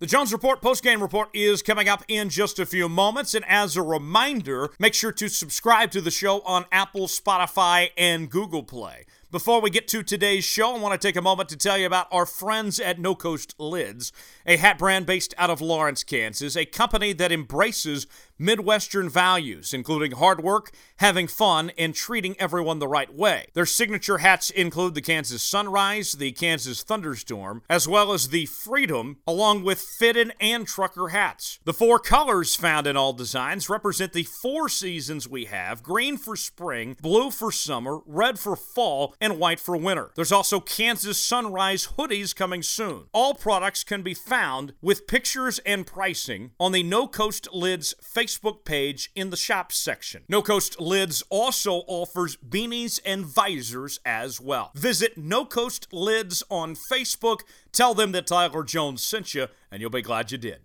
The Jones Report post-game report is coming up in just a few moments. And as a reminder, make sure to subscribe to the show on Apple, Spotify, and Google Play. Before we get to today's show, I want to take a moment to tell you about our friends at No Coast Lids, a hat brand based out of Lawrence, Kansas, a company that embraces Midwestern values, including hard work, having fun, and treating everyone the right way. Their signature hats include the Kansas Sunrise, the Kansas Thunderstorm, as well as the Freedom, along with fitted and trucker hats. The four colors found in all designs represent the four seasons we have green for spring, blue for summer, red for fall, and white for winter. There's also Kansas Sunrise hoodies coming soon. All products can be found with pictures and pricing on the No Coast Lids Facebook page in the shop section. No Coast Lids also offers beanies and visors as well. Visit No Coast Lids on Facebook. Tell them that Tyler Jones sent you, and you'll be glad you did.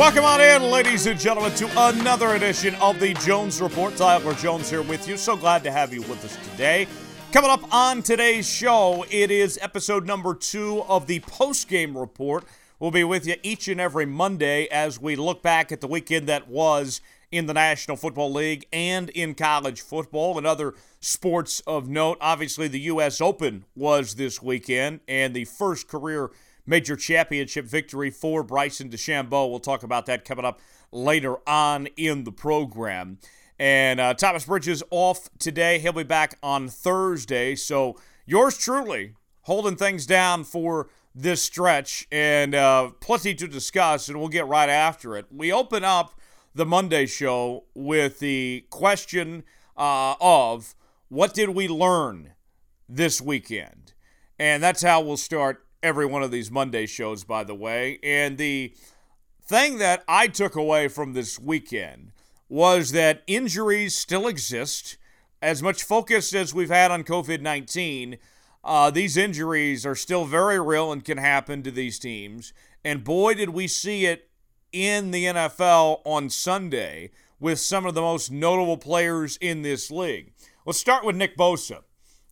Welcome on in, ladies and gentlemen, to another edition of the Jones Report. Tyler Jones here with you. So glad to have you with us today. Coming up on today's show, it is episode number two of the post game report. We'll be with you each and every Monday as we look back at the weekend that was in the National Football League and in college football and other sports of note. Obviously, the U.S. Open was this weekend and the first career major championship victory for Bryson DeChambeau. We'll talk about that coming up later on in the program. And uh, Thomas Bridges off today. He'll be back on Thursday. So yours truly holding things down for this stretch and uh, plenty to discuss, and we'll get right after it. We open up the Monday show with the question uh, of what did we learn this weekend? And that's how we'll start every one of these Monday shows, by the way. And the thing that I took away from this weekend was that injuries still exist. As much focus as we've had on COVID 19, uh, these injuries are still very real and can happen to these teams. And boy, did we see it in the NFL on Sunday with some of the most notable players in this league. Let's start with Nick Bosa,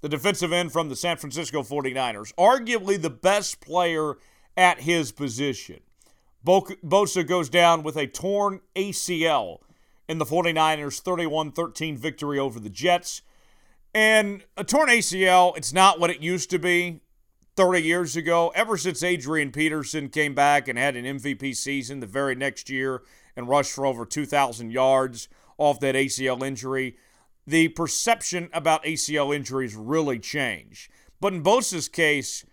the defensive end from the San Francisco 49ers, arguably the best player at his position. Bosa goes down with a torn ACL in the 49ers' 31 13 victory over the Jets. And a torn ACL, it's not what it used to be 30 years ago. Ever since Adrian Peterson came back and had an MVP season the very next year and rushed for over 2,000 yards off that ACL injury, the perception about ACL injuries really change. But in Bosa's case,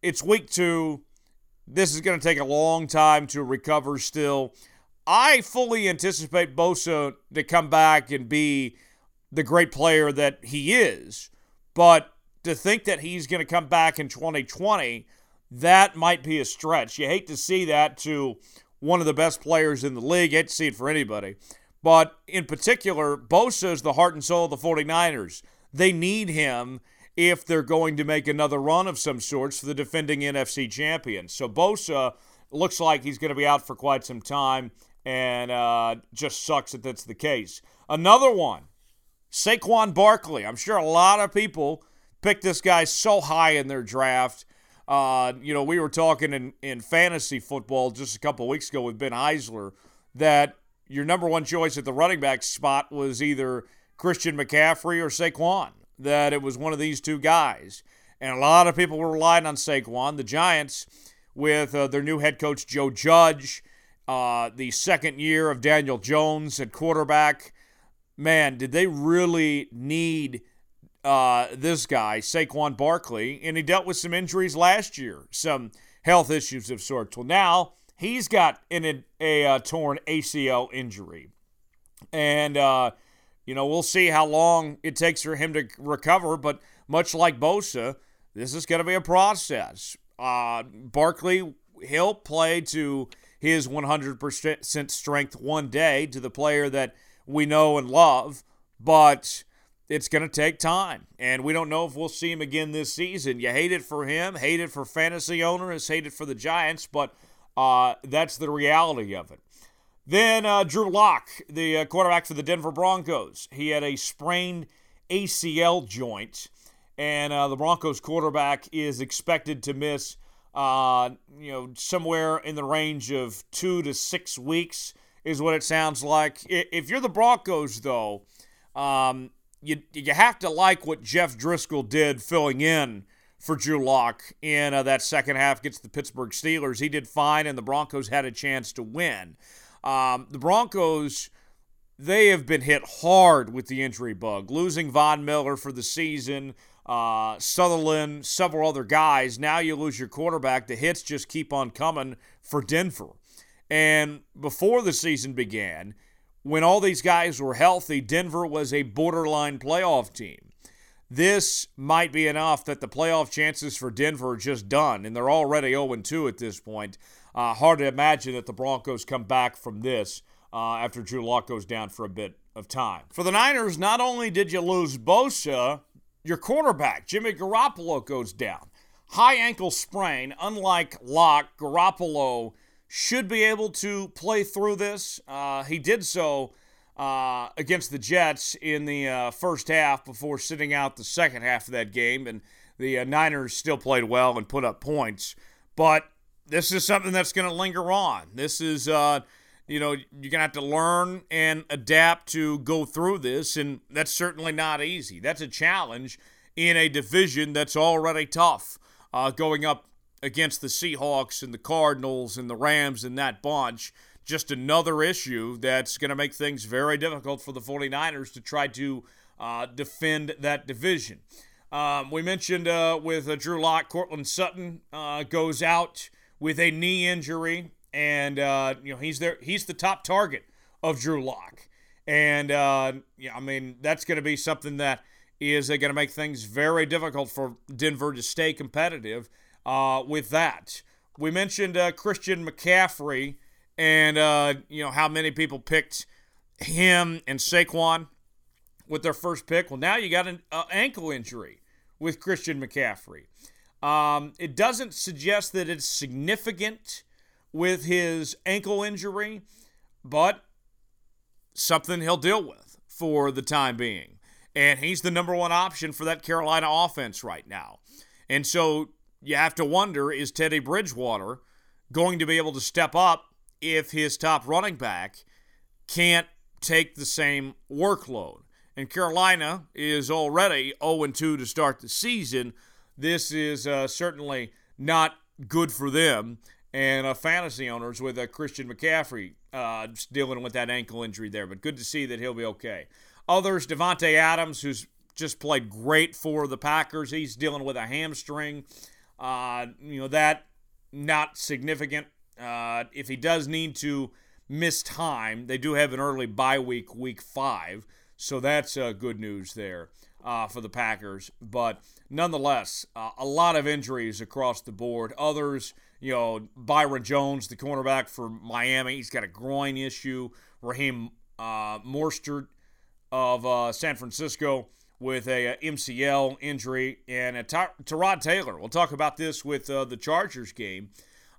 it's week two. This is going to take a long time to recover still. I fully anticipate Bosa to come back and be the great player that he is. But to think that he's going to come back in 2020, that might be a stretch. You hate to see that to one of the best players in the league. You hate to see it for anybody. But in particular, Bosa is the heart and soul of the 49ers. They need him if they're going to make another run of some sorts for the defending NFC champion. So Bosa looks like he's going to be out for quite some time, and uh, just sucks that that's the case. Another one Saquon Barkley. I'm sure a lot of people picked this guy so high in their draft. Uh, you know, we were talking in, in fantasy football just a couple weeks ago with Ben Heisler that your number one choice at the running back spot was either Christian McCaffrey or Saquon, that it was one of these two guys. And a lot of people were relying on Saquon. The Giants, with uh, their new head coach, Joe Judge, uh, the second year of Daniel Jones at quarterback, man, did they really need uh, this guy, Saquon Barkley? And he dealt with some injuries last year, some health issues of sorts. Well, now he's got an, a, a, a torn ACL injury. And, uh, you know, we'll see how long it takes for him to recover. But much like Bosa, this is going to be a process. Uh, Barkley, he'll play to his 100% strength one day to the player that we know and love, but it's going to take time. And we don't know if we'll see him again this season. You hate it for him, hate it for fantasy owners, hate it for the Giants, but uh, that's the reality of it. Then uh, Drew Lock, the uh, quarterback for the Denver Broncos, he had a sprained AC joint, and uh, the Broncos quarterback is expected to miss Uh, you know, somewhere in the range of two to six weeks is what it sounds like. If you're the Broncos, though, um, you you have to like what Jeff Driskel did filling in for Drew Lock in uh, that second half against the Pittsburgh Steelers. He did fine, and the Broncos had a chance to win. Um, the Broncos, they have been hit hard with the injury bug, losing Von Miller for the season. Uh, Sutherland, several other guys. Now you lose your quarterback. The hits just keep on coming for Denver. And before the season began, when all these guys were healthy, Denver was a borderline playoff team. This might be enough that the playoff chances for Denver are just done, and they're already 0 2 at this point. Uh, hard to imagine that the Broncos come back from this uh, after Drew Lock goes down for a bit of time. For the Niners, not only did you lose Bosa, your quarterback, Jimmy Garoppolo, goes down. High ankle sprain, unlike Lock, Garoppolo should be able to play through this. Uh, he did so uh, against the Jets in the uh, first half before sitting out the second half of that game, and the uh, Niners still played well and put up points. But this is something that's going to linger on. This is, uh, you know, you're going to have to learn and adapt to go through this, and that's certainly not easy. That's a challenge in a division that's already tough. Uh, going up against the Seahawks and the Cardinals and the Rams and that bunch. Just another issue that's going to make things very difficult for the 49ers to try to uh, defend that division. Um, we mentioned uh, with uh, Drew Lock, Courtland Sutton uh, goes out with a knee injury, and uh, you know he's there. He's the top target of Drew Lock, and uh, yeah, I mean that's going to be something that is going to make things very difficult for Denver to stay competitive with that. We mentioned Christian McCaffrey and uh, you know how many people picked him and Saquon with their first pick. Well, now you got an uh, ankle injury with Christian McCaffrey. Um, it doesn't suggest that it's significant with his ankle injury, but something he'll deal with for the time being. And he's the number one option for that Carolina offense right now. And so you have to wonder is Teddy Bridgewater going to be able to step up if his top running back can't take the same workload? And Carolina is already 0 2 to start the season. This is uh, certainly not good for them and uh, fantasy owners with uh, Christian McCaffrey uh, dealing with that ankle injury there. But good to see that he'll be okay. Others, Davante Adams, who's just played great for the Packers. He's dealing with a hamstring. Uh, you know, that not significant. Uh, if he does need to miss time, they do have an early bye week, week five. So that's uh, good news there uh, for the Packers. But nonetheless, uh, a lot of injuries across the board. Others, you know, Byron Jones, the cornerback for Miami, he's got a groin issue. Raheem uh, Mostert of uh, San Francisco with a, uh, MCL injury and a Tyrod Taylor. We'll talk about this with the Chargers game.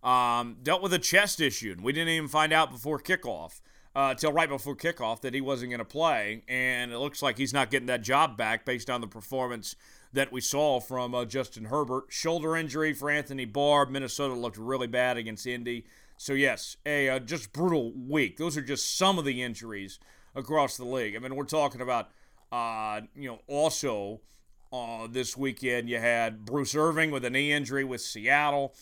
Um, dealt with a chest issue, and we didn't even find out before kickoff, uh, till right before kickoff, that he wasn't going to play. And it looks like he's not getting that job back based on the performance that we saw from uh, Justin Herbert. Shoulder injury for Anthony Barr. Minnesota looked really bad against Indy. So yes, a uh, just brutal week. Those are just some of the injuries across the league. I mean, we're talking about uh, you know, also uh, this weekend you had Bruce Irvin with a knee injury with Seattle,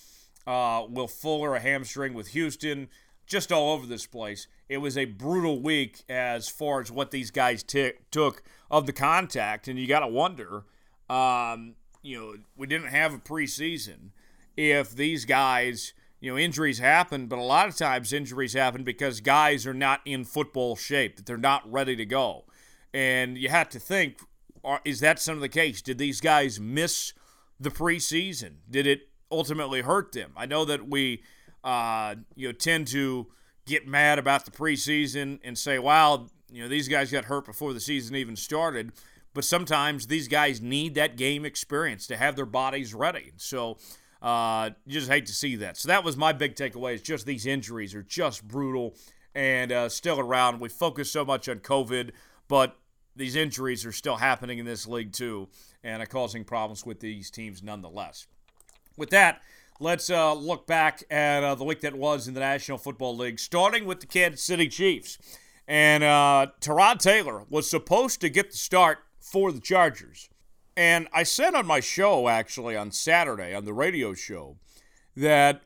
uh, Will Fuller a hamstring with Houston, just all over this place. It was a brutal week as far as what these guys t- took of the contact, and you got to wonder, um, you know, we didn't have a preseason. If these guys, you know, injuries happen, but a lot of times injuries happen because guys are not in football shape, that they're not ready to go. And you have to think, is that some of the case? Did these guys miss the preseason? Did it ultimately hurt them? I know that we, uh, you know, tend to get mad about the preseason and say, "Wow, you know, these guys got hurt before the season even started." But sometimes these guys need that game experience to have their bodies ready. So uh, you just hate to see that. So that was my big takeaway: is just these injuries are just brutal and uh, still around. We focus so much on COVID, but these injuries are still happening in this league too and are causing problems with these teams nonetheless. With that, let's uh, look back at uh, the week that was in the National Football League, starting with the Kansas City Chiefs. And uh, Tyrod Taylor was supposed to get the start for the Chargers. And I said on my show, actually, on Saturday, on the radio show, that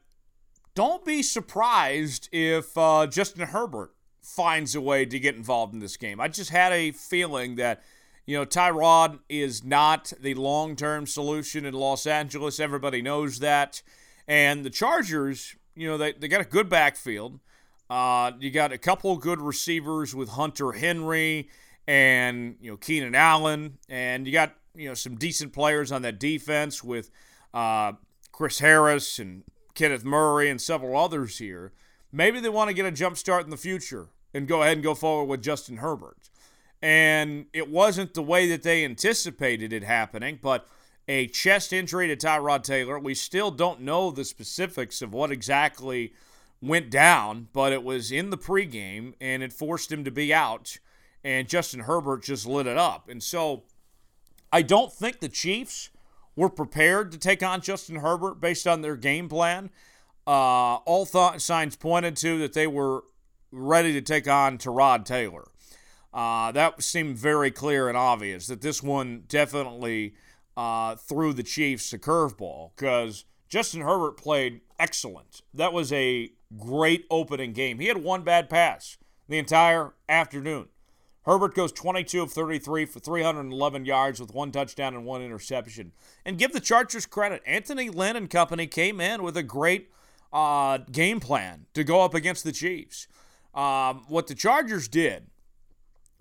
don't be surprised if uh, Justin Herbert finds a way to get involved in this game. I just had a feeling that, you know, Tyrod is not the long term solution in Los Angeles. Everybody knows that. And the Chargers, you know, they, they got a good backfield. Uh, you got a couple good receivers with Hunter Henry and, you know, Keenan Allen. And you got, you know, some decent players on that defense with uh, Chris Harris and Kenneth Murray and several others here. Maybe they want to get a jump start in the future and go ahead and go forward with Justin Herbert. And it wasn't the way that they anticipated it happening, but a chest injury to Tyrod Taylor. We still don't know the specifics of what exactly went down, but it was in the pregame and it forced him to be out. And Justin Herbert just lit it up. And so I don't think the Chiefs were prepared to take on Justin Herbert based on their game plan. Uh, all thought signs pointed to that they were ready to take on Tyrod Taylor. Uh, that seemed very clear and obvious that this one definitely uh, threw the Chiefs a curveball because Justin Herbert played excellent. That was a great opening game. He had one bad pass the entire afternoon. Herbert goes 22 of 33 for 311 yards with one touchdown and one interception. And give the Chargers credit. Anthony Lynn and company came in with a great uh, game plan to go up against the Chiefs. Um, what the Chargers did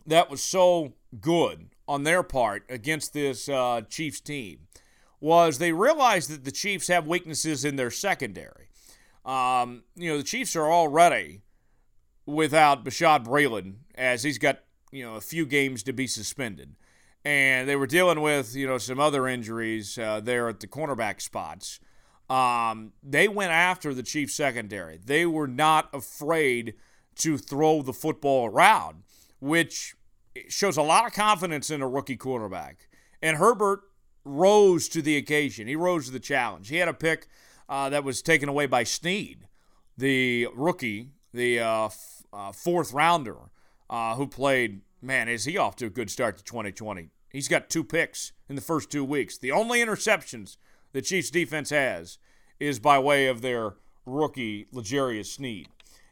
that was so good on their part against this uh, Chiefs team was they realized that the Chiefs have weaknesses in their secondary. Um, you know, the Chiefs are already without Bashad Breeland as he's got, you know, a few games to be suspended. And they were dealing with, you know, some other injuries uh, there at the cornerback spots. Um, they went after the Chiefs secondary. They were not afraid to throw the football around, which shows a lot of confidence in a rookie quarterback. And Herbert rose to the occasion. He rose to the challenge. He had a pick uh, that was taken away by Sneed, the rookie, the uh, f- uh, fourth rounder, uh, who played. Man, is he off to a good start to 2020? He's got two picks in the first two weeks. The only interceptions the Chiefs defense has is by way of their rookie, L'Jarius Sneed.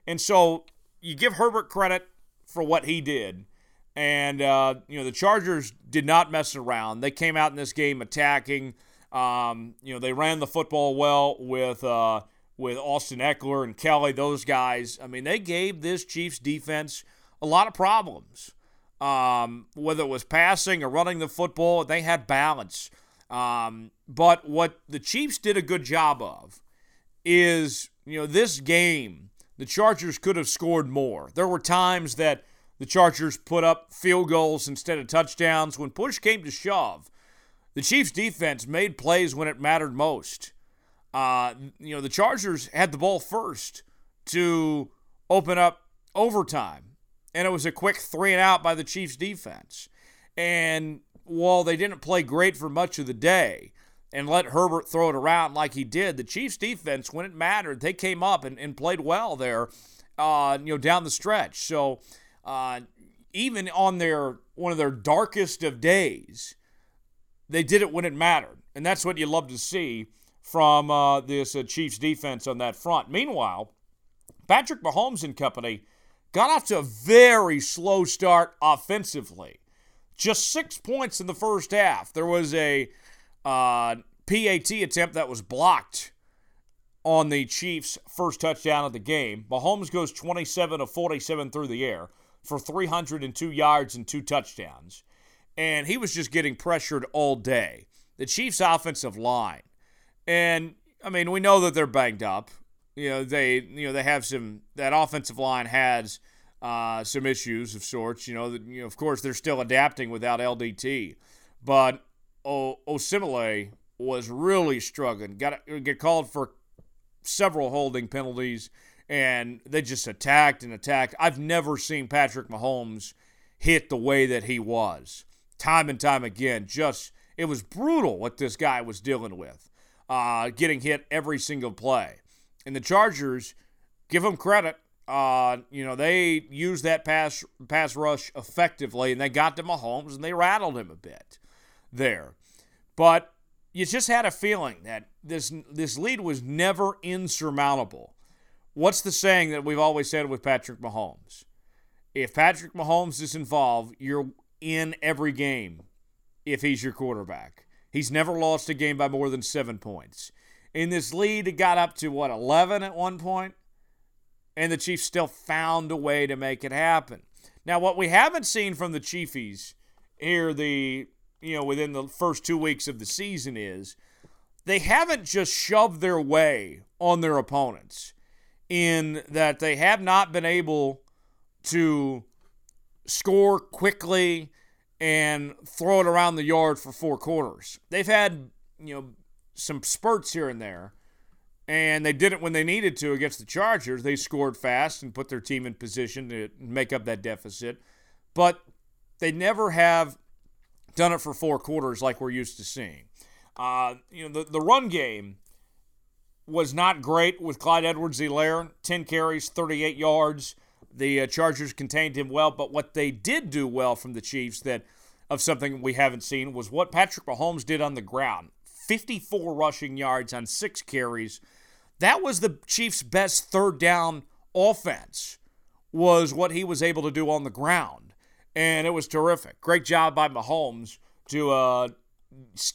And so you give Herbert credit for what he did. And, uh, you know, the Chargers did not mess around. They came out in this game attacking. Um, you know, they ran the football well with uh, with Austin Ekeler and Kelly, those guys. I mean, they gave this Chiefs defense a lot of problems. Um, whether it was passing or running the football, they had balance. Um, but what the Chiefs did a good job of is, you know, this game the Chargers could have scored more. There were times that the Chargers put up field goals instead of touchdowns. When push came to shove, the Chiefs' defense made plays when it mattered most. Uh, you know, the Chargers had the ball first to open up overtime, and it was a quick three and out by the Chiefs' defense. And while they didn't play great for much of the day, and let Herbert throw it around like he did. The Chiefs defense, when it mattered, they came up and, and played well there, uh, you know, down the stretch. So uh, even on their one of their darkest of days, they did it when it mattered. And that's what you love to see from uh, this uh, Chiefs defense on that front. Meanwhile, Patrick Mahomes and company got off to a very slow start offensively. Just six points in the first half. There was a uh, PAT attempt that was blocked on the Chiefs' first touchdown of the game. Mahomes goes 27 of 47 through the air for 302 yards and two touchdowns. And he was just getting pressured all day. The Chiefs' offensive line. And I mean, we know that they're banged up. You know, they you know, they have some that offensive line has uh, some issues of sorts. You know, that, you know, of course they're still adapting without LDT. But o- Osemele was really struggling. Got get called for several holding penalties, and they just attacked and attacked. I've never seen Patrick Mahomes hit the way that he was, time and time again. Just it was brutal what this guy was dealing with. uh, getting hit every single play. And the Chargers, give them credit. Uh, you know, they used that pass pass rush effectively, and they got to Mahomes, and they rattled him a bit there. But you just had a feeling that this this lead was never insurmountable. What's the saying that we've always said with Patrick Mahomes? If Patrick Mahomes is involved, you're in every game if he's your quarterback. He's never lost a game by more than seven points. In this lead, it got up to what, 11 at one point? And the Chiefs still found a way to make it happen. Now, what we haven't seen from the Chiefies here, the you know, within the first two weeks of the season is they haven't just shoved their way on their opponents in that they have not been able to score quickly and throw it around the yard for four quarters. They've had, you know, some spurts here and there, and they did it when they needed to against the Chargers. They scored fast and put their team in position to make up that deficit, but they never have done it for four quarters like we're used to seeing. Uh, you know, the, the run game was not great with Clyde Edwards Helaire, 10 carries, 38 yards. The uh, Chargers contained him well, but what they did do well from the Chiefs that of something we haven't seen was what Patrick Mahomes did on the ground. 54 rushing yards on 6 carries. That was the Chiefs' best third down offense was what he was able to do on the ground. And it was terrific. Great job by Mahomes to uh,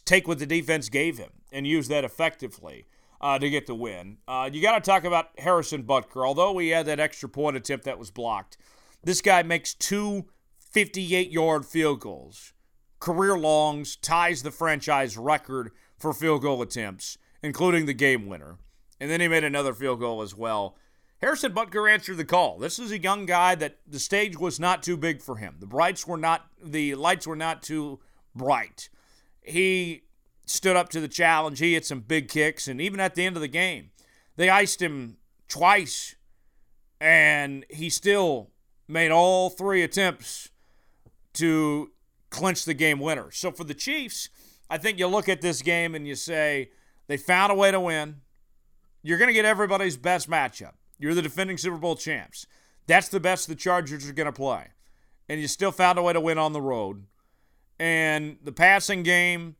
take what the defense gave him and use that effectively uh, to get the win. Uh, you got to talk about Harrison Butker. Although he had that extra point attempt that was blocked, this guy makes two 58 yard field goals, career longs, ties the franchise record for field goal attempts, including the game winner. And then he made another field goal as well. Harrison Butker answered the call. This is a young guy that the stage was not too big for him. The brights were not the lights were not too bright. He stood up to the challenge. He hit some big kicks, and even at the end of the game, they iced him twice, and he still made all three attempts to clinch the game winner. So for the Chiefs, I think you look at this game and you say they found a way to win. You're going to get everybody's best matchup. You're the defending Super Bowl champs. That's the best the Chargers are going to play. And you still found a way to win on the road. And the passing game,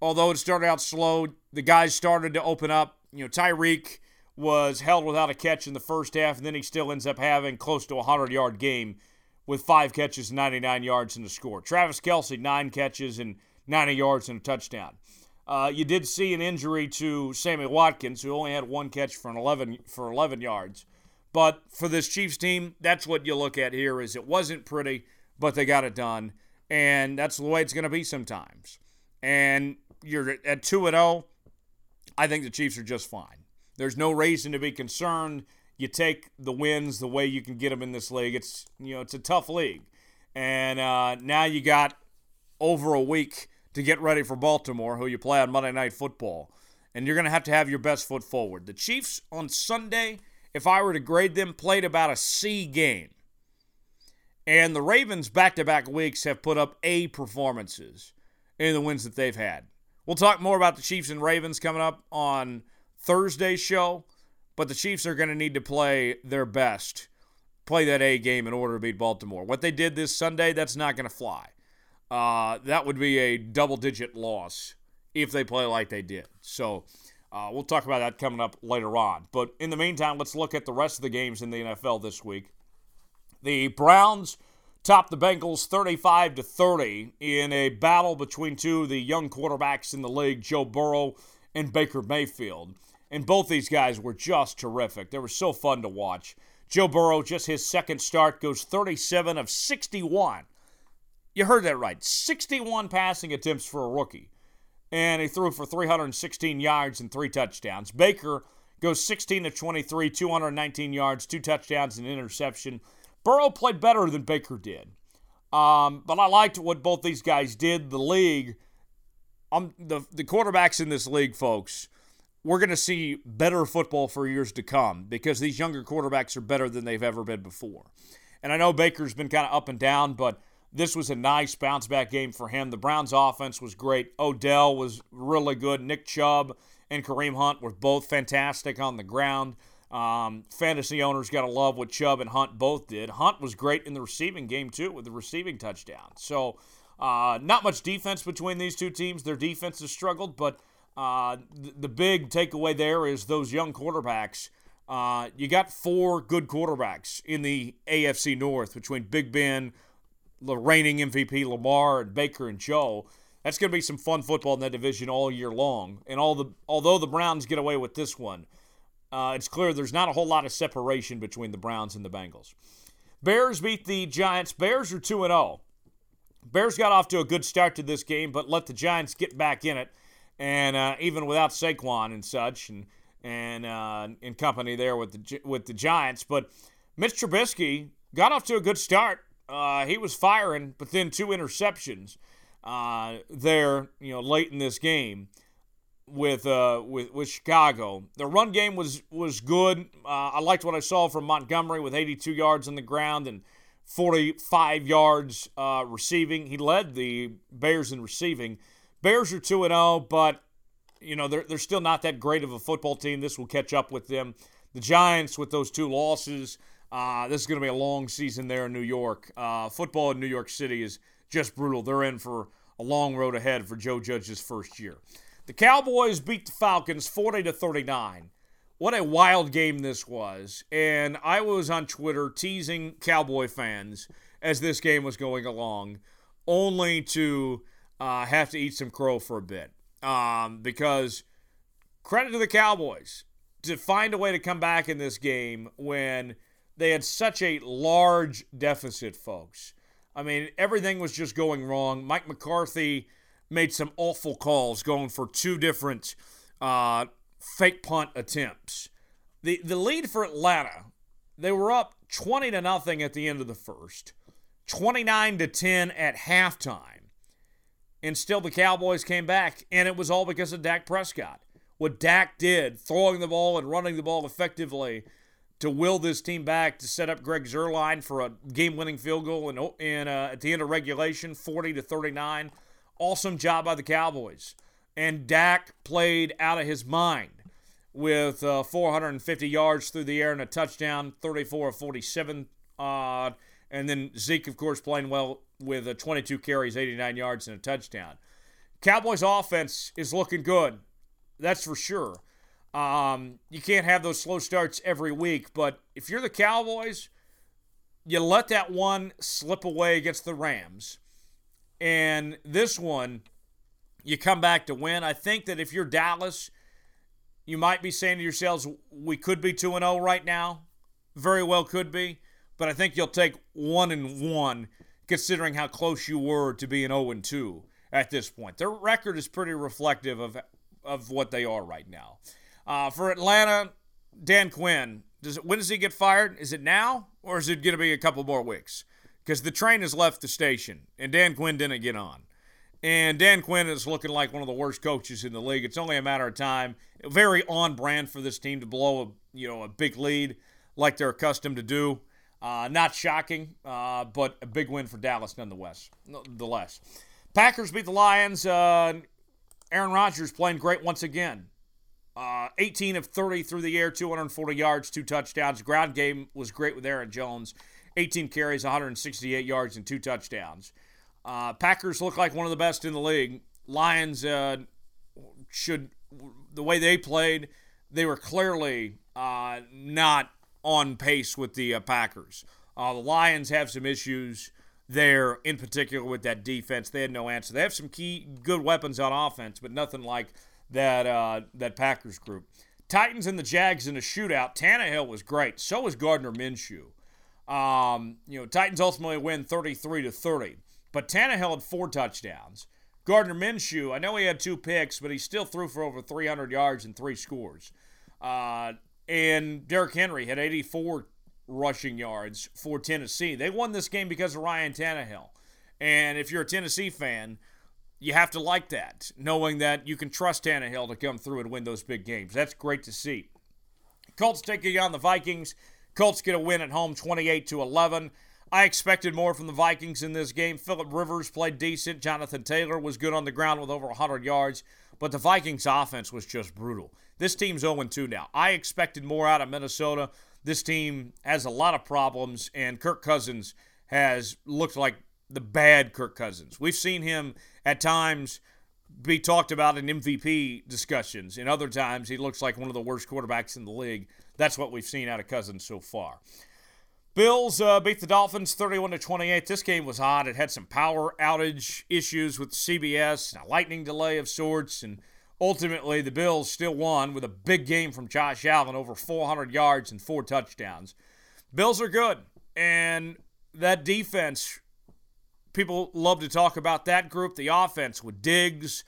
although it started out slow, the guys started to open up. You know, Tyreek was held without a catch in the first half, and then he still ends up having close to a 100 yard game with five catches, 99 yards, and a score. Travis Kelce, nine catches and 90 yards and a touchdown. Uh, you did see an injury to Sammy Watkins, who only had one catch for an 11 for 11 yards. But for this Chiefs team, that's what you look at here. Is it wasn't pretty, but they got it done, and that's the way it's going to be sometimes. And you're at two and zero. Oh, I think the Chiefs are just fine. There's no reason to be concerned. You take the wins the way you can get them in this league. It's you know it's a tough league, and uh, now you got over a week to get ready for Baltimore, who you play on Monday Night Football. And you're going to have to have your best foot forward. The Chiefs on Sunday, if I were to grade them, played about a C game. And the Ravens back to back weeks have put up A performances in the wins that they've had. We'll talk more about the Chiefs and Ravens coming up on Thursday's show, but the Chiefs are going to need to play their best, play that A game in order to beat Baltimore. What they did this Sunday, that's not going to fly uh, that would be a double digit loss if they play like they did. So uh, we'll talk about that coming up later on. But in the meantime, let's look at the rest of the games in the NFL this week. The Browns topped the Bengals 35 to 30 in a battle between two of the young quarterbacks in the league, Joe Burrow and Baker Mayfield. And both these guys were just terrific. They were so fun to watch. Joe Burrow, just his second start, goes 37 of 61 you heard that right. 61 passing attempts for a rookie. And he threw for 316 yards and three touchdowns. Baker goes 16 to 23, 219 yards, two touchdowns, and interception. Burrow played better than Baker did. Um, but I liked what both these guys did. The league, um, the, the quarterbacks in this league, folks, we're going to see better football for years to come because these younger quarterbacks are better than they've ever been before. And I know Baker's been kind of up and down, but – this was a nice bounce back game for him. The Browns' offense was great. Odell was really good. Nick Chubb and Kareem Hunt were both fantastic on the ground. Um, fantasy owners got to love what Chubb and Hunt both did. Hunt was great in the receiving game, too, with the receiving touchdown. So, uh, not much defense between these two teams. Their defense has struggled, but uh, the, the big takeaway there is those young quarterbacks. Uh, you got four good quarterbacks in the AFC North between Big Ben, the reigning MVP Lamar, and Baker and Joe. That's going to be some fun football in that division all year long. And all the although the Browns get away with this one, uh, it's clear there's not a whole lot of separation between the Browns and the Bengals. Bears beat the Giants. Bears are 2 0. Bears got off to a good start to this game, but let the Giants get back in it. And uh, even without Saquon and such, and and uh, in company there with the with the Giants, but Mitch Trubisky got off to a good start. Uh, he was firing, but then two interceptions uh, there, you know, late in this game with uh with with Chicago. The run game was was good. Uh, I liked what I saw from Montgomery with 82 yards on the ground and 45 yards uh, receiving. He led the Bears in receiving. Bears are 2 0, but you know they're they're still not that great of a football team. This will catch up with them. The Giants with those two losses. Uh, this is going to be a long season there in New York. Uh, football in New York City is just brutal. They're in for a long road ahead for Joe Judge's first year. The Cowboys beat the Falcons 40 to 39. What a wild game this was. And I was on Twitter teasing Cowboy fans as this game was going along, only to uh, have to eat some crow for a bit. Um, because credit to the Cowboys to find a way to come back in this game when they had such a large deficit, folks. I mean, everything was just going wrong. Mike McCarthy made some awful calls going for two different uh, fake punt attempts. The the lead for Atlanta, they were up 20 to nothing at the end of the first, 29 to 10 at halftime. And still the Cowboys came back and it was all because of Dak Prescott. What Dak did, throwing the ball and running the ball effectively to will this team back to set up Greg Zuerlein for a game-winning field goal and, in uh, at the end of regulation, 40 to 39 awesome job by the Cowboys. And Dak played out of his mind with uh, 450 yards through the air and a touchdown, 34 of 47. Uh, and then Zeke, of course, playing well with uh, 22 carries, 89 yards, and a touchdown. Cowboys' offense is looking good. That's for sure. Um, you can't have those slow starts every week, but if you're the Cowboys, you let that one slip away against the Rams and this one, you come back to win. I think that if you're Dallas, you might be saying to yourselves, we could be 2 0 right now. Very well could be. But I think you'll take 1 and 1, considering how close you were to being 0 and 2 at this point. Their record is pretty reflective of, of what they are right now. Uh, for Atlanta, Dan Quinn, does it, when does he get fired? Is it now, or is it going to be a couple more weeks? Because the train has left the station and Dan Quinn didn't get on. And Dan Quinn is looking like one of the worst coaches in the league. It's only a matter of time. Very on brand for this team to blow a you know a big lead like they're accustomed to do. Uh, not shocking, uh, but a big win for Dallas nonetheless. Nonetheless, Packers beat the Lions. Uh, Aaron Rodgers playing great once again. Uh, 18 of 30 through the air, 240 yards, two touchdowns. Ground game was great with Aaron Jones. 18 carries, 168 yards, and two touchdowns. Uh, Packers look like one of the best in the league. Lions uh, should, the way they played, they were clearly uh, not on pace with the uh, Packers. Uh, the Lions have some issues there, in particular with that defense. They had no answer. They have some key good weapons on offense, but nothing like that uh, that Packers group. Titans and the Jags in a shootout. Tannehill was great. So was Gardner Minshew. Um, you know, Titans ultimately win 33 to 30. But Tannehill had four touchdowns. Gardner Minshew, I know he had two picks, but he still threw for over 300 yards and three scores. Uh, and Derrick Henry had 84 rushing yards for Tennessee. They won this game because of Ryan Tannehill. And if you're a Tennessee fan, you have to like that, knowing that you can trust Tannehill to come through and win those big games. That's great to see. Colts taking on the Vikings. Colts get a win at home 28 to 11. I expected more from the Vikings in this game. Philip Rivers played decent. Jonathan Taylor was good on the ground with over 100 yards. but the Vikings offense was just brutal. This team's 0 2 now. I expected more out of Minnesota. This team has a lot of problems, and Kirk Cousins has looked like the bad Kirk Cousins. We've seen him at times be talked about in MVP discussions. and other times, he looks like one of the worst quarterbacks in the league. That's what we've seen out of Cousins so far. Bills uh, beat the Dolphins 31 to 28. This game was hot. It had some power outage issues with CBS, a lightning delay of sorts, and ultimately the Bills still won with a big game from Josh Allen, over 400 yards and four touchdowns. Bills are good, and that defense. People love to talk about that group. The offense with Diggs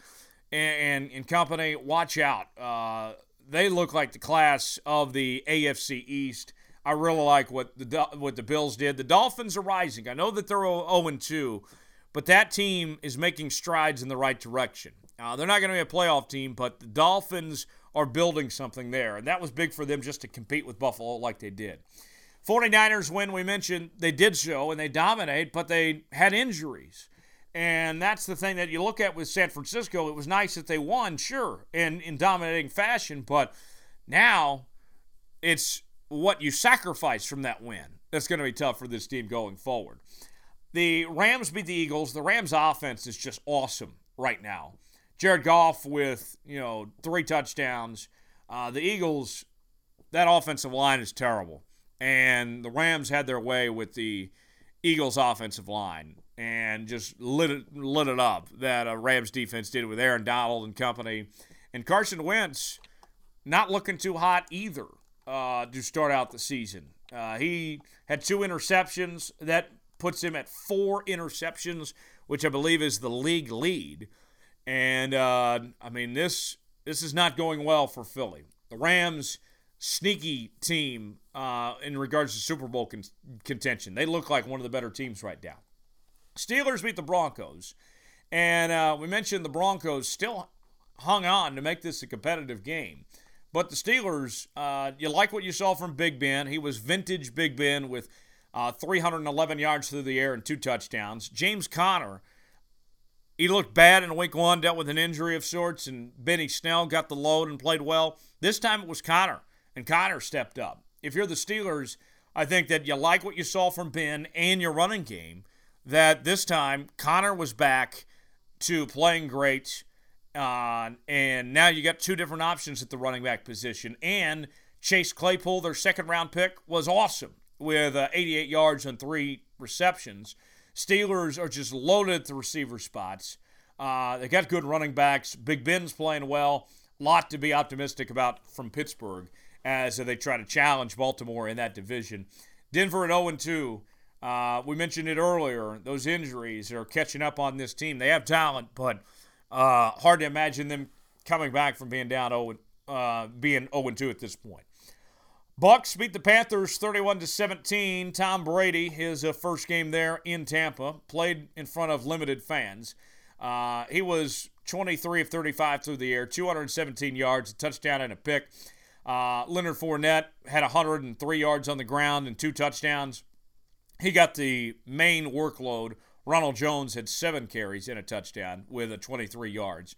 and, and, and company. Watch out. Uh, they look like the class of the AFC East. I really like what the what the Bills did. The Dolphins are rising. I know that they're 0 2, but that team is making strides in the right direction. Uh, they're not going to be a playoff team, but the Dolphins are building something there, and that was big for them just to compete with Buffalo like they did. 49ers win, we mentioned they did so and they dominate, but they had injuries. And that's the thing that you look at with San Francisco. It was nice that they won, sure, in, in dominating fashion, but now it's what you sacrifice from that win that's going to be tough for this team going forward. The Rams beat the Eagles. The Rams offense is just awesome right now. Jared Goff with, you know, three touchdowns. Uh, the Eagles, that offensive line is terrible. And the Rams had their way with the Eagles offensive line and just lit it, lit it up. That uh, Rams defense did with Aaron Donald and company. And Carson Wentz, not looking too hot either uh, to start out the season. Uh, he had two interceptions. That puts him at four interceptions, which I believe is the league lead. And uh, I mean, this this is not going well for Philly. The Rams, sneaky team uh, in regards to Super Bowl con- contention. They look like one of the better teams right now. Steelers beat the Broncos, and uh, we mentioned the Broncos still hung on to make this a competitive game. But the Steelers, uh, you like what you saw from Big Ben. He was vintage Big Ben with uh, 311 yards through the air and two touchdowns. James Conner, he looked bad in week one, dealt with an injury of sorts, and Benny Snell got the load and played well. This time it was Conner, and Conner stepped up. If you're the Steelers, I think that you like what you saw from Ben and your running game, that this time Conner was back to playing great uh, and now you got two different options at the running back position. And Chase Claypool, their second round pick, was awesome with uh, 88 yards and three receptions. Steelers are just loaded at the receiver spots. Uh, they got good running backs. Big Ben's playing well. Lot to be optimistic about from Pittsburgh as they try to challenge Baltimore in that division. Denver at 0 2. Uh, we mentioned it earlier. Those injuries are catching up on this team. They have talent, but uh, hard to imagine them coming back from being down 0 uh, being 0 2 at this point. Bucks beat the Panthers 31 to 17. Tom Brady, his uh, first game there in Tampa, played in front of limited fans. Uh, he was 23 of 35 through the air, 217 yards, a touchdown and a pick. Uh, Leonard Fournette had 103 yards on the ground and two touchdowns. He got the main workload Ronald Jones had seven carries and a touchdown with a 23 yards.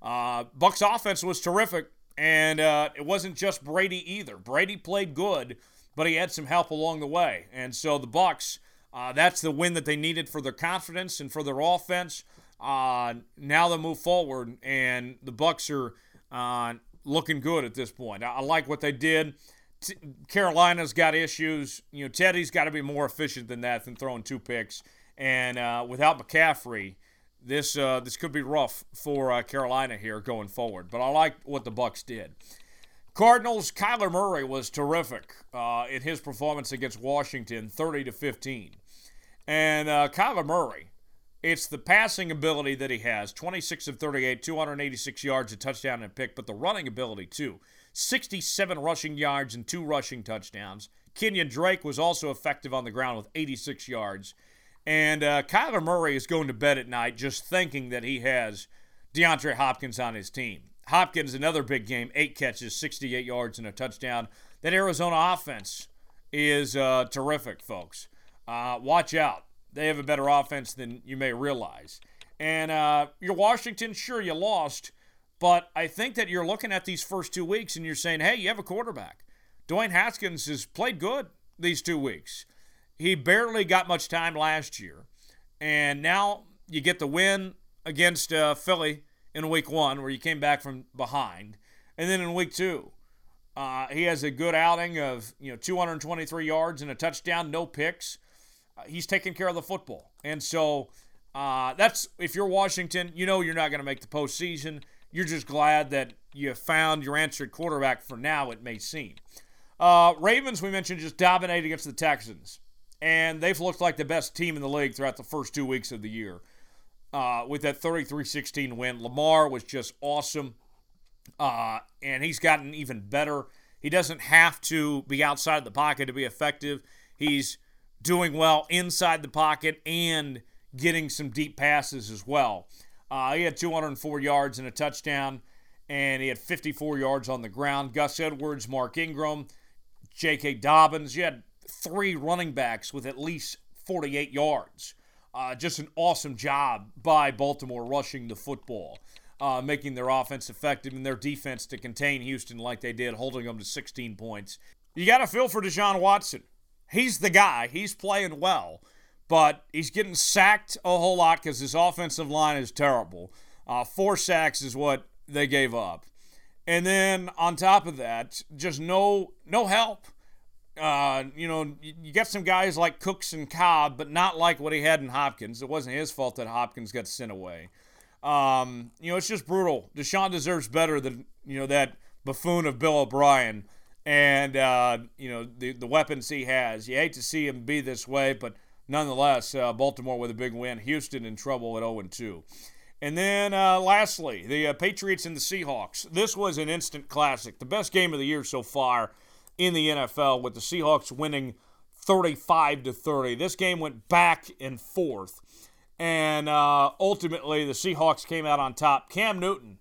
Uh, Bucks offense was terrific, and uh, it wasn't just Brady either. Brady played good, but he had some help along the way, and so the Bucks. Uh, that's the win that they needed for their confidence and for their offense. Uh, now they move forward, and the Bucks are uh, looking good at this point. I, I like what they did. T- Carolina's got issues. You know, Teddy's got to be more efficient than that than throwing two picks. And uh, without McCaffrey, this uh, this could be rough for uh, Carolina here going forward. But I like what the Bucks did. Cardinals. Kyler Murray was terrific uh, in his performance against Washington, 30 to 15. And uh, Kyler Murray, it's the passing ability that he has 26 of 38, 286 yards, a touchdown and a pick, but the running ability too 67 rushing yards and two rushing touchdowns. Kenyan Drake was also effective on the ground with 86 yards. And uh, Kyler Murray is going to bed at night just thinking that he has DeAndre Hopkins on his team. Hopkins, another big game, eight catches, 68 yards, and a touchdown. That Arizona offense is uh, terrific, folks. Uh, watch out. They have a better offense than you may realize. And uh, your Washington, sure, you lost But I think that you're looking at these first two weeks and you're saying, hey, you have a quarterback. Dwayne Haskins has played good these two weeks. He barely got much time last year. And now you get the win against uh, Philly in week one, where you came back from behind. And then in week two, uh, he has a good outing of you know 223 yards and a touchdown, no picks. Uh, he's taking care of the football, and so uh, that's if you're Washington, you know you're not going to make the postseason. You're just glad that you found your answered quarterback for now, it may seem. Uh, Ravens, we mentioned, just dominated against the Texans. And they've looked like the best team in the league throughout the first two weeks of the year. Uh, with that 33 16 win, Lamar was just awesome. Uh, and he's gotten even better. He doesn't have to be outside the pocket to be effective. He's doing well inside the pocket and getting some deep passes as well. Uh, he had 204 yards and a touchdown, and he had 54 yards on the ground. Gus Edwards, Mark Ingram, J.K. Dobbins. You had three running backs with at least 48 yards. Uh, just an awesome job by Baltimore rushing the football, uh, making their offense effective and their defense to contain Houston like they did, holding them to 16 points. You got to feel for Deshaun Watson. He's the guy. He's playing well but he's getting sacked a whole lot because his offensive line is terrible. Uh, four sacks is what they gave up, and then on top of that, just no no help. Uh, you know, you, you get some guys like Cooks and Cobb, but not like what he had in Hopkins. It wasn't his fault that Hopkins got sent away. Um, you know, it's just brutal. Deshaun deserves better than you know that buffoon of Bill O'Brien and uh, you know the the weapons he has. You hate to see him be this way, but nonetheless, uh, Baltimore with a big win. Houston in trouble at 0 2. And then uh, lastly, the uh, Patriots and the Seahawks. This was an instant classic, the best game of the year so far in the NFL, with the Seahawks winning 35 to 30. This game went back and forth, and uh, ultimately the Seahawks came out on top. Cam Newton,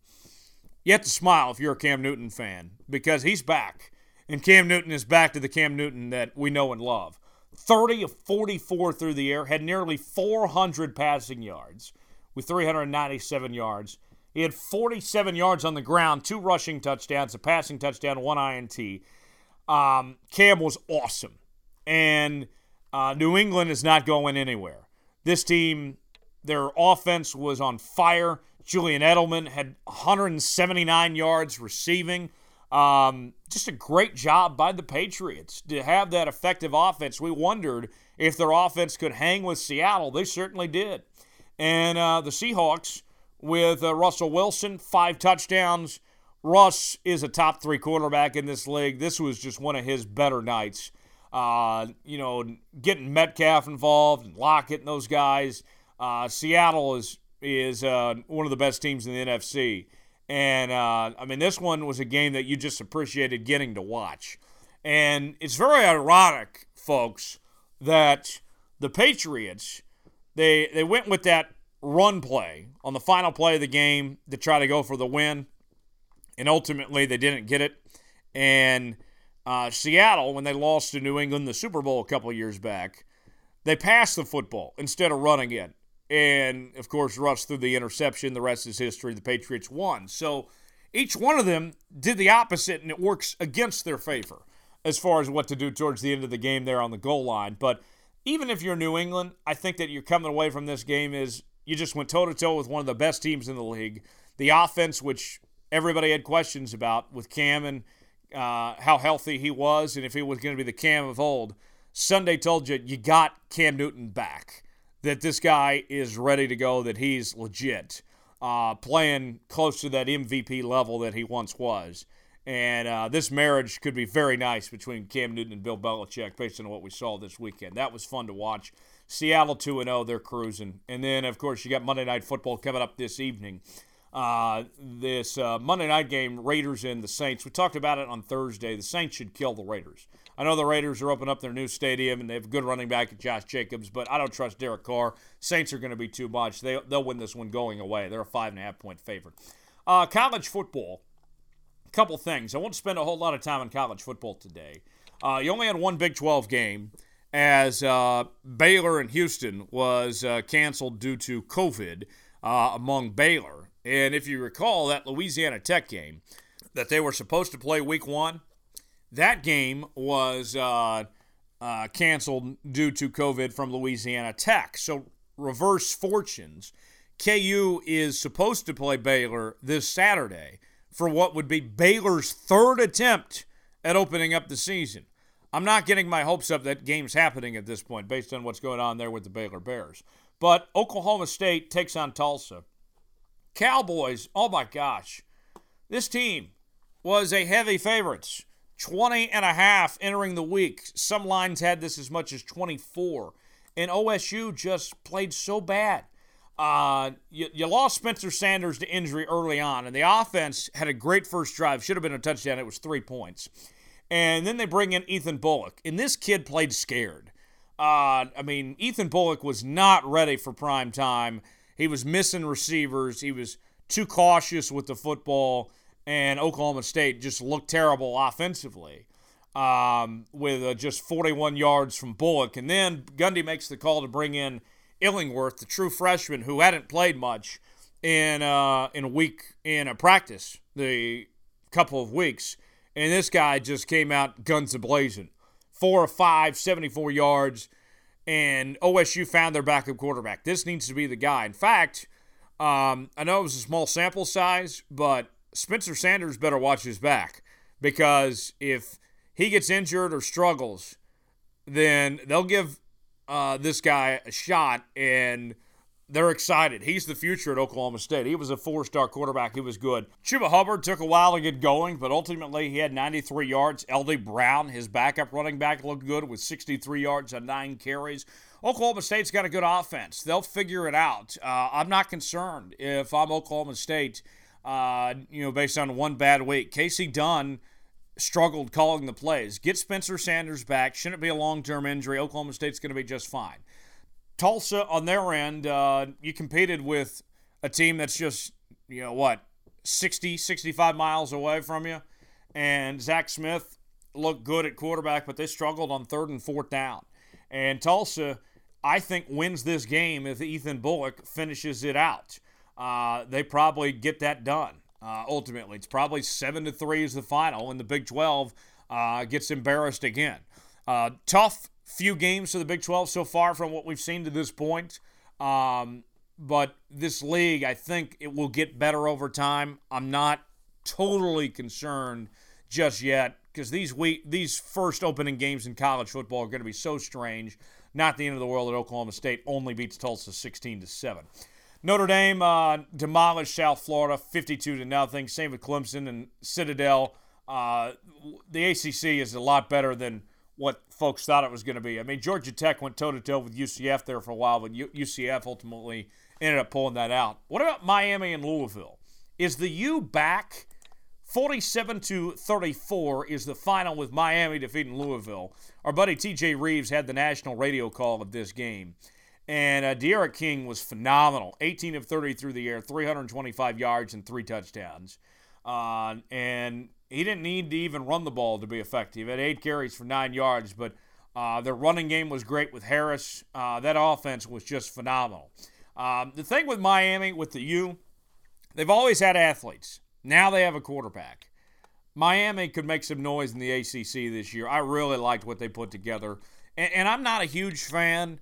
you have to smile if you're a Cam Newton fan because he's back, and Cam Newton is back to the Cam Newton that we know and love. 30 of 44 through the air, had nearly 400 passing yards with 397 yards. He had 47 yards on the ground, two rushing touchdowns, a passing touchdown, one INT. Um, Cam was awesome. And uh, New England is not going anywhere. This team, their offense was on fire. Julian Edelman had 179 yards receiving. Um, just a great job by the Patriots to have that effective offense. We wondered if their offense could hang with Seattle. They certainly did. And uh, the Seahawks, with uh, Russell Wilson, five touchdowns. Russ is a top three quarterback in this league. This was just one of his better nights. Uh, you know, getting Metcalf involved and Lockett and those guys. Uh, Seattle is is uh, one of the best teams in the NFC. And uh, I mean, this one was a game that you just appreciated getting to watch. And it's very ironic, folks, that the Patriots they they went with that run play on the final play of the game to try to go for the win, and ultimately they didn't get it. And uh, Seattle, when they lost to New England the Super Bowl a couple years back, they passed the football instead of running it. And of course, Russ threw the interception. The rest is history. The Patriots won. So each one of them did the opposite, and it works against their favor as far as what to do towards the end of the game there on the goal line. But even if you're New England, I think that you're coming away from this game is you just went toe to toe with one of the best teams in the league. The offense, which everybody had questions about with Cam and uh, how healthy he was, and if he was going to be the Cam of old. Sunday told you you got Cam Newton back that this guy is ready to go, that he's legit, uh, playing close to that MVP level that he once was. And uh, this marriage could be very nice between Cam Newton and Bill Belichick based on what we saw this weekend. That was fun to watch. Seattle 2 0, they're cruising. And then, of course, you got Monday Night Football coming up this evening. Uh, this uh, Monday night game, Raiders and the Saints. We talked about it on Thursday. The Saints should kill the Raiders. I know the Raiders are opening up their new stadium and they have a good running back at Josh Jacobs, but I don't trust Derek Carr. Saints are going to be too much. They, they'll win this one going away. They're a five and a half point favorite. Uh, college football, a couple things. I won't spend a whole lot of time on college football today. Uh, you only had one Big 12 game as uh, Baylor and Houston was uh, canceled due to COVID uh, among Baylor And if you recall that Louisiana Tech game that they were supposed to play week one, that game was uh, uh, canceled due to COVID from Louisiana Tech. So, reverse fortunes. KU is supposed to play Baylor this Saturday for what would be Baylor's third attempt at opening up the season. I'm not getting my hopes up that game's happening at this point based on what's going on there with the Baylor Bears. But Oklahoma State takes on Tulsa. Cowboys, oh my gosh. This team was a heavy favorites. 20 and a half entering the week. Some lines had this as much as 24. And OSU just played so bad. Uh, you, you lost Spencer Sanders to injury early on, and the offense had a great first drive. Should have been a touchdown. It was three points. And then they bring in Ethan Bullock, and this kid played scared. Uh, I mean, Ethan Bullock was not ready for prime time. He was missing receivers. He was too cautious with the football and Oklahoma State just looked terrible offensively um, with uh, just 41 yards from Bullock. And then Gundy makes the call to bring in Illingworth, the true freshman who hadn't played much in uh, in a week in a practice, the couple of weeks. And this guy just came out guns a blazing. Four or five, 74 yards. And OSU found their backup quarterback. This needs to be the guy. In fact, um, I know it was a small sample size, but Spencer Sanders better watch his back because if he gets injured or struggles, then they'll give uh, this guy a shot and they're excited. He's the future at Oklahoma State. He was a four star quarterback. He was good. Chuba Hubbard took a while to get going, but ultimately he had 93 yards. LD Brown, his backup running back, looked good with 63 yards on nine carries. Oklahoma State's got a good offense. They'll figure it out. Uh, I'm not concerned if I'm Oklahoma State uh, you know, based on one bad week. Kasey Dunn struggled calling the plays. Get Spencer Sanders back. Shouldn't be a long term injury. Oklahoma State's going to be just fine. Tulsa, on their end, uh, you competed with a team that's just, you know, what, 60, 65 miles away from you. And Zach Smith looked good at quarterback, but they struggled on third and fourth down. And Tulsa, I think, wins this game if Ethan Bullock finishes it out uh, they probably get that done. Uh, ultimately, it's probably seven to three is the final, and the Big 12 uh, gets embarrassed again. Uh, tough few games for the Big 12 so far from what we've seen to this point. Um, but this league, I think it will get better over time. I'm not totally concerned just yet because these week these first opening games in college football are going to be so strange. Not the end of the world that Oklahoma State only beats Tulsa 16 to seven. Notre Dame uh, demolished South Florida 52 to nothing. Same with Clemson and Citadel. Uh, the ACC is a lot better than what folks thought it was going to be. I mean, Georgia Tech went toe to toe with UCF there for a while, but UCF ultimately ended up pulling that out. What about Miami and Louisville? Is the U back? 47 to 34 is the final with Miami defeating Louisville. Our buddy TJ Reeves had the national radio call of this game. And uh, D'Eriq King was phenomenal. 18 of 30 through the air, 325 yards, and three touchdowns. Uh, and he didn't need to even run the ball to be effective. He had eight carries for nine yards, but uh, their running game was great with Harris. Uh, that offense was just phenomenal. Um, the thing with Miami, with the U, they've always had athletes. Now they have a quarterback. Miami could make some noise in the ACC this year. I really liked what they put together. And, and I'm not a huge fan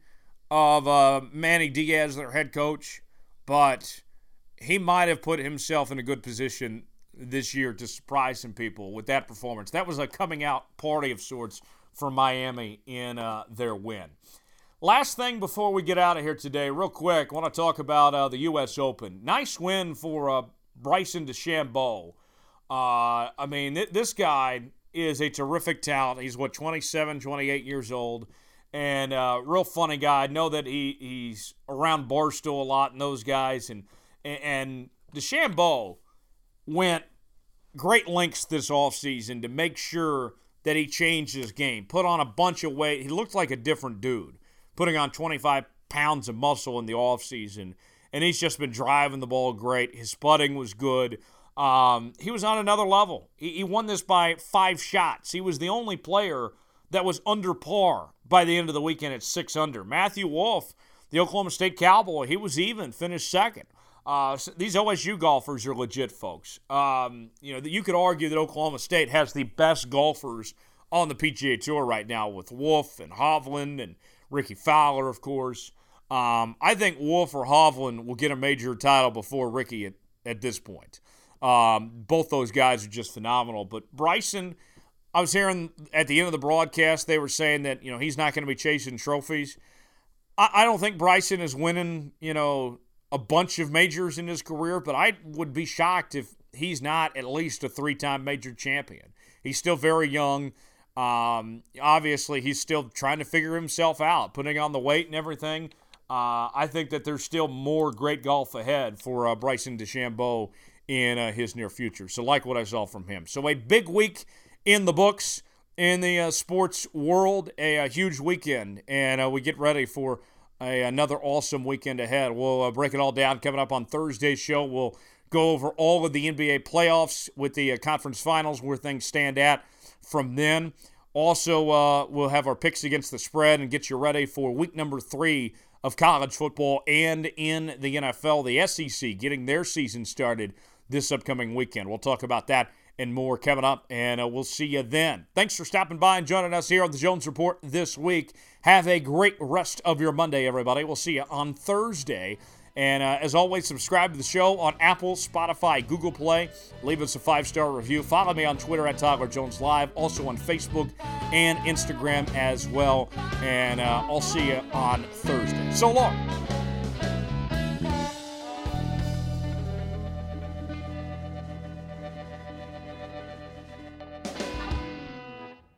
of uh, Manny Diaz, their head coach, but he might have put himself in a good position this year to surprise some people with that performance. That was a coming out party of sorts for Miami in uh, their win. Last thing before we get out of here today, real quick, I want to talk about uh, the U.S. Open. Nice win for uh, Bryson DeChambeau. Uh, I mean, th- this guy is a terrific talent. He's, what, 27, 28 years old and uh, real funny guy. I know that he, he's around Barstool a lot and those guys. And, and DeChambeau went great lengths this offseason to make sure that he changed his game, put on a bunch of weight. He looked like a different dude, putting on 25 pounds of muscle in the offseason. And he's just been driving the ball great. His putting was good. Um, he was on another level. He, he won this by five shots. He was the only player that was under par by the end of the weekend at six under. Matthew Wolff, the Oklahoma State Cowboy, he was even, finished second. Uh, so these OSU golfers are legit folks. Um, you know, you could argue that Oklahoma State has the best golfers on the PGA Tour right now with Wolff and Hovland and Rickie Fowler, of course. Um, I think Wolff or Hovland will get a major title before Rickie at, at this point. Um, both those guys are just phenomenal. But Bryson, I was hearing at the end of the broadcast, they were saying that, you know, he's not going to be chasing trophies. I, I don't think Bryson is winning, you know, a bunch of majors in his career, but I would be shocked if he's not at least a three time major champion. He's still very young. Um, obviously, he's still trying to figure himself out, putting on the weight and everything. Uh, I think that there's still more great golf ahead for uh, Bryson DeChambeau in uh, his near future. So, like what I saw from him. So, a big week in the books in the uh, sports world, a, a, huge weekend, and uh, we get ready for a, another awesome weekend ahead. We'll uh, break it all down coming up on Thursday's show. We'll go over all of the NBA playoffs with the uh, conference finals, where things stand at from then. Also, uh, we'll have our picks against the spread and get you ready for week number three of college football and in the NFL. The SEC getting their season started this upcoming weekend. We'll talk about that and more coming up, and uh, we'll see you then. Thanks for stopping by and joining us here on the Jones Report this week. Have a great rest of your Monday, everybody. We'll see you on Thursday. And uh, as always, subscribe to the show on Apple, Spotify, Google Play. Leave us a five star review. Follow me on Twitter at Tyler Jones Live, also on Facebook and Instagram as well. And uh, I'll see you on Thursday. So long.